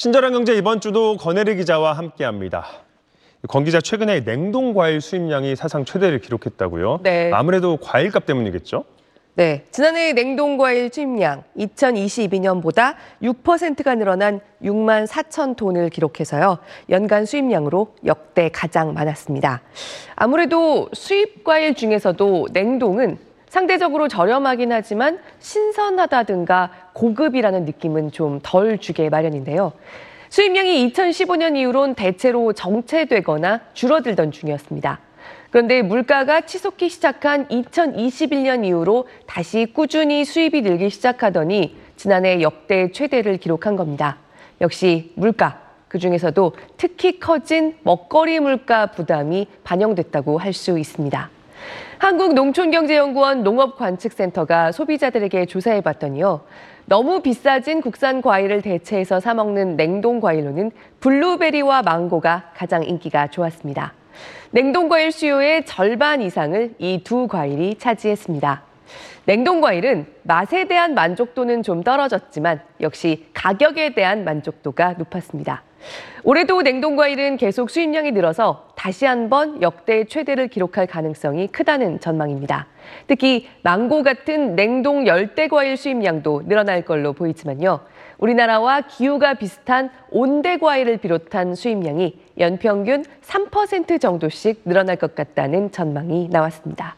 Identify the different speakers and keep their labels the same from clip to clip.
Speaker 1: 친절한 경제 이번 주도 권혜리 기자와 함께합니다. 권 기자 최근에 냉동 과일 수입량이 사상 최대를 기록했다고요?
Speaker 2: 네.
Speaker 1: 아무래도 과일값 때문이겠죠?
Speaker 2: 네, 지난해 냉동 과일 수입량 2022년보다 6%가 늘어난 6만 4천 톤을 기록해서요. 연간 수입량으로 역대 가장 많았습니다. 아무래도 수입 과일 중에서도 냉동은 상대적으로 저렴하긴 하지만 신선하다든가 고급이라는 느낌은 좀 덜 주게 마련인데요. 수입량이 2015년 이후론 대체로 정체되거나 줄어들던 중이었습니다. 그런데 물가가 치솟기 시작한 2021년 이후로 다시 꾸준히 수입이 늘기 시작하더니 지난해 역대 최대를 기록한 겁니다. 역시 물가, 그 중에서도 특히 커진 먹거리 물가 부담이 반영됐다고 할 수 있습니다. 한국농촌경제연구원 농업관측센터가 소비자들에게 조사해 봤더니요. 너무 비싸진 국산 과일을 대체해서 사 먹는 냉동 과일로는 블루베리와 망고가 가장 인기가 좋았습니다. 냉동 과일 수요의 절반 이상을 이 두 과일이 차지했습니다. 냉동 과일은 맛에 대한 만족도는 좀 떨어졌지만 역시 가격에 대한 만족도가 높았습니다. 올해도 냉동 과일은 계속 수입량이 늘어서 다시 한번 역대 최대를 기록할 가능성이 크다는 전망입니다. 특히 망고 같은 냉동 열대 과일 수입량도 늘어날 걸로 보이지만요. 우리나라와 기후가 비슷한 온대 과일을 비롯한 수입량이 연평균 3% 정도씩 늘어날 것 같다는 전망이 나왔습니다.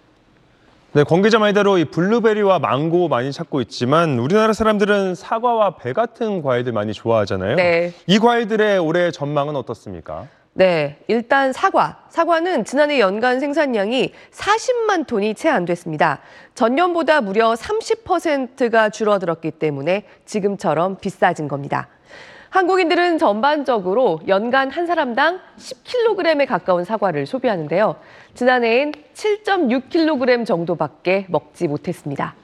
Speaker 1: 네, 권 기자 말대로 이 블루베리와 망고 많이 찾고 있지만 우리나라 사람들은 사과와 배 같은 과일들 많이 좋아하잖아요.
Speaker 2: 네.
Speaker 1: 이 과일들의 올해 전망은 어떻습니까?
Speaker 2: 네, 일단 사과. 사과는 지난해 연간 생산량이 40만 톤이 채 안 됐습니다. 전년보다 무려 30%가 줄어들었기 때문에 지금처럼 비싸진 겁니다. 한국인들은 전반적으로 연간 한 사람당 10kg에 가까운 사과를 소비하는데요. 지난해엔 7.6kg 정도밖에 먹지 못했습니다.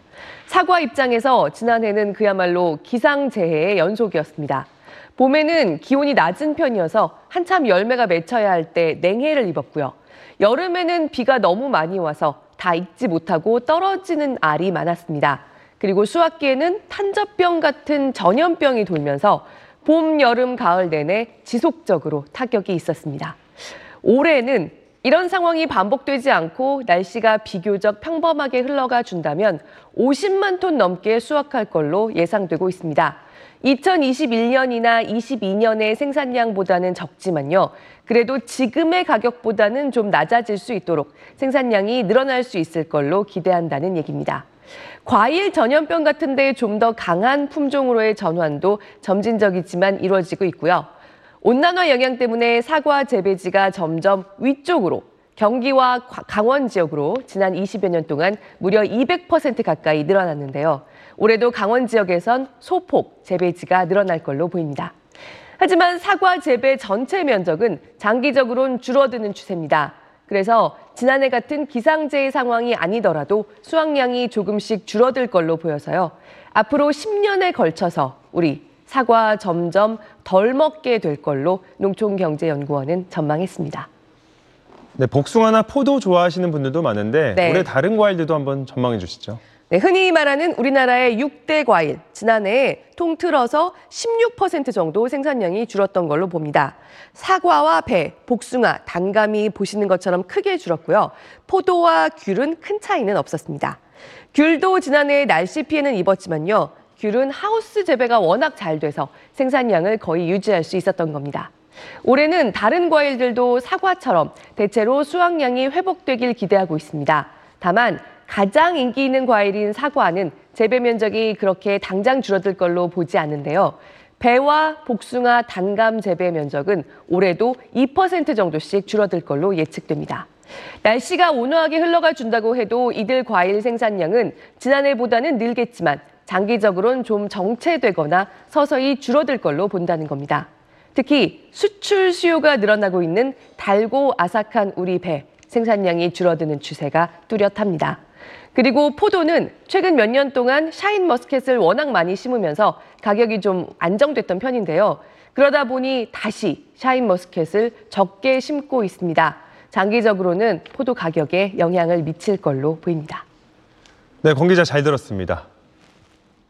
Speaker 2: 사과 입장에서 지난해는 그야말로 기상재해의 연속이었습니다. 봄에는 기온이 낮은 편이어서 한참 열매가 맺혀야 할 때 냉해를 입었고요. 여름에는 비가 너무 많이 와서 다 익지 못하고 떨어지는 알이 많았습니다. 그리고 수확기에는 탄저병 같은 전염병이 돌면서 봄, 여름, 가을 내내 지속적으로 타격이 있었습니다. 올해는 이런 상황이 반복되지 않고 날씨가 비교적 평범하게 흘러가 준다면 50만 톤 넘게 수확할 걸로 예상되고 있습니다. 2021년이나 22년의 생산량보다는 적지만요. 그래도 지금의 가격보다는 좀 낮아질 수 있도록 생산량이 늘어날 수 있을 걸로 기대한다는 얘기입니다. 과일 전염병 같은 데 좀 더 강한 품종으로의 전환도 점진적이지만 이루어지고 있고요. 온난화 영향 때문에 사과 재배지가 점점 위쪽으로 경기와 강원 지역으로 지난 20여 년 동안 무려 200% 가까이 늘어났는데요. 올해도 강원 지역에선 소폭 재배지가 늘어날 걸로 보입니다. 하지만 사과 재배 전체 면적은 장기적으로는 줄어드는 추세입니다. 그래서 지난해 같은 기상재해 상황이 아니더라도 수확량이 조금씩 줄어들 걸로 보여서요. 앞으로 10년에 걸쳐서 우리 사과 점점 덜 먹게 될 걸로 농촌경제연구원은 전망했습니다.
Speaker 1: 네, 복숭아나 포도 좋아하시는 분들도 많은데
Speaker 2: 네.
Speaker 1: 올해 다른 과일들도 한번 전망해 주시죠.
Speaker 2: 네, 흔히 말하는 우리나라의 6대 과일, 지난해 통틀어서 16% 정도 생산량이 줄었던 걸로 봅니다. 사과와 배, 복숭아, 단감이 보시는 것처럼 크게 줄었고요. 포도와 귤은 큰 차이는 없었습니다. 귤도 지난해 날씨 피해는 입었지만요. 귤은 하우스 재배가 워낙 잘 돼서 생산량을 거의 유지할 수 있었던 겁니다. 올해는 다른 과일들도 사과처럼 대체로 수확량이 회복되길 기대하고 있습니다. 다만 가장 인기 있는 과일인 사과는 재배 면적이 그렇게 당장 줄어들 걸로 보지 않는데요. 배와 복숭아 단감 재배 면적은 올해도 2% 정도씩 줄어들 걸로 예측됩니다. 날씨가 온화하게 흘러가 준다고 해도 이들 과일 생산량은 지난해보다는 늘겠지만 장기적으로는 좀 정체되거나 서서히 줄어들 걸로 본다는 겁니다. 특히 수출 수요가 늘어나고 있는 달고 아삭한 우리 배 생산량이 줄어드는 추세가 뚜렷합니다. 그리고 포도는 최근 몇 년 동안 샤인 머스켓을 워낙 많이 심으면서 가격이 좀 안정됐던 편인데요. 그러다 보니 다시 샤인 머스켓을 적게 심고 있습니다. 장기적으로는 포도 가격에 영향을 미칠 걸로 보입니다.
Speaker 1: 네, 권 기자 잘 들었습니다.